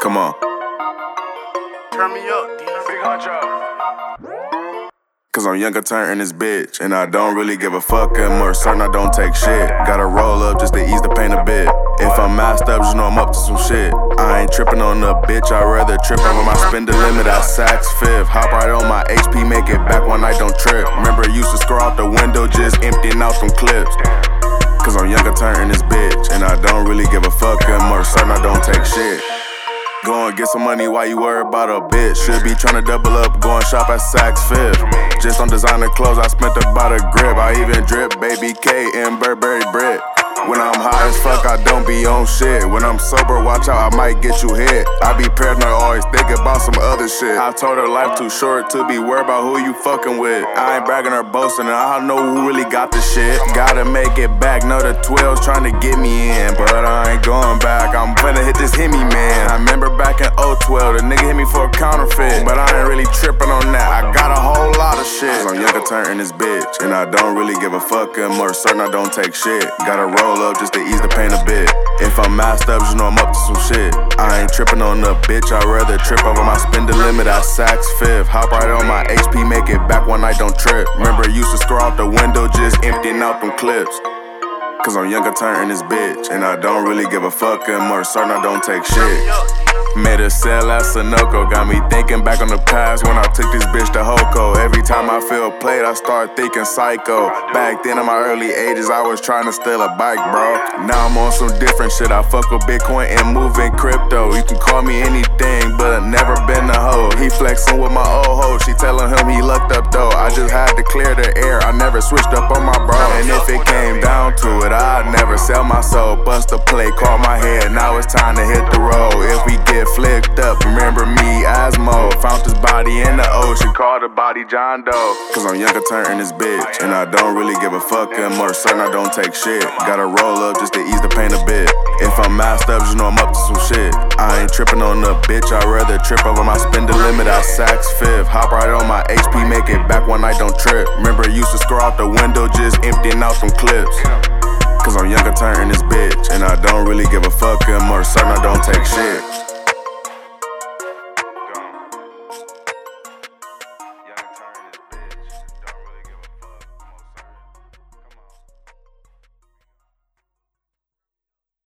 Come on. Turn me up, D9. Cause I'm younger turning this bitch, and I don't really give a fuck anymore. Certain I don't take shit. Gotta roll up just to ease the pain a bit. If I'm masked up, just know I'm up to some shit. I ain't tripping on a bitch, I rather trip over my spend the limit. I Saks Fifth, hop right on my HP, make it back when I don't trip. Remember, I used to scroll out the window, just emptying out some clips. Cause I'm younger turning this bitch, and I don't really give a fuck anymore. Certain I don't take shit. Go and get some money while you worry about a bitch. Should be tryna double up, going shop at Saks Fifth. Just on designer clothes, I spent about a grip. I even drip Baby K in Burberry Brit. When I'm high as fuck, I don't be on shit. When I'm sober, watch out, I might get you hit. I be paranoid, other shit. I told her life too short to be worried about who you fucking with. I ain't bragging or boasting, and I know who really got the shit. Gotta make it back, know the 12's trying to get me in. But I ain't going back, I'm finna hit this Hemi man. I remember back in 012, the nigga hit me for a counterfeit. But I ain't really tripping on that, I got a whole lot of shit. I'm younger turning this bitch, and I don't really give a fuck. And more certain I don't take shit. Gotta roll up just to ease the pain a bit. If I'm masked up, just know I'm up to some shit. I ain't tripping on the bitch, I'd rather trip over my spend the limit. I Saks Fifth, hop right on my HP, make it back one night, don't trip. Remember, used to scroll out the window, just emptying out them clips. Cause I'm younger turning this bitch, and I don't really give a fuck, and more certain I don't take shit. Made a sell at Sunoco, got me thinking back on the past when I took this bitch to Hoko. Every time I feel played, I start thinking psycho. Back then in my early ages, I was trying to steal a bike, bro. Now I'm on some different shit. I fuck with Bitcoin and moving crypto. You can call me anything, but I've never been a hoe. He flexing with my old hoe, she telling him he lucked up though. I just had to clear the air, I never switched up on my bro. And if it came down sell my soul. Bust a play, call my head, now it's time to hit the road. If we get flicked up, remember me, Asmo. Found this body in the ocean, called the body John Doe. Cause I'm younger turning this bitch, and I don't really give a fuck. And more certain I don't take shit. Gotta roll up just to ease the pain a bit. If I'm masked up, just know I'm up to some shit. I ain't tripping on the bitch, I'd rather trip over my spend the limit. I Saks Fifth, hop right on my HP, make it back one night, don't trip. Remember, used to scroll out the window, just emptying out some clips. Cause I'm younger turning this bitch, and I don't really give a fuck. And more certain I don't take shit.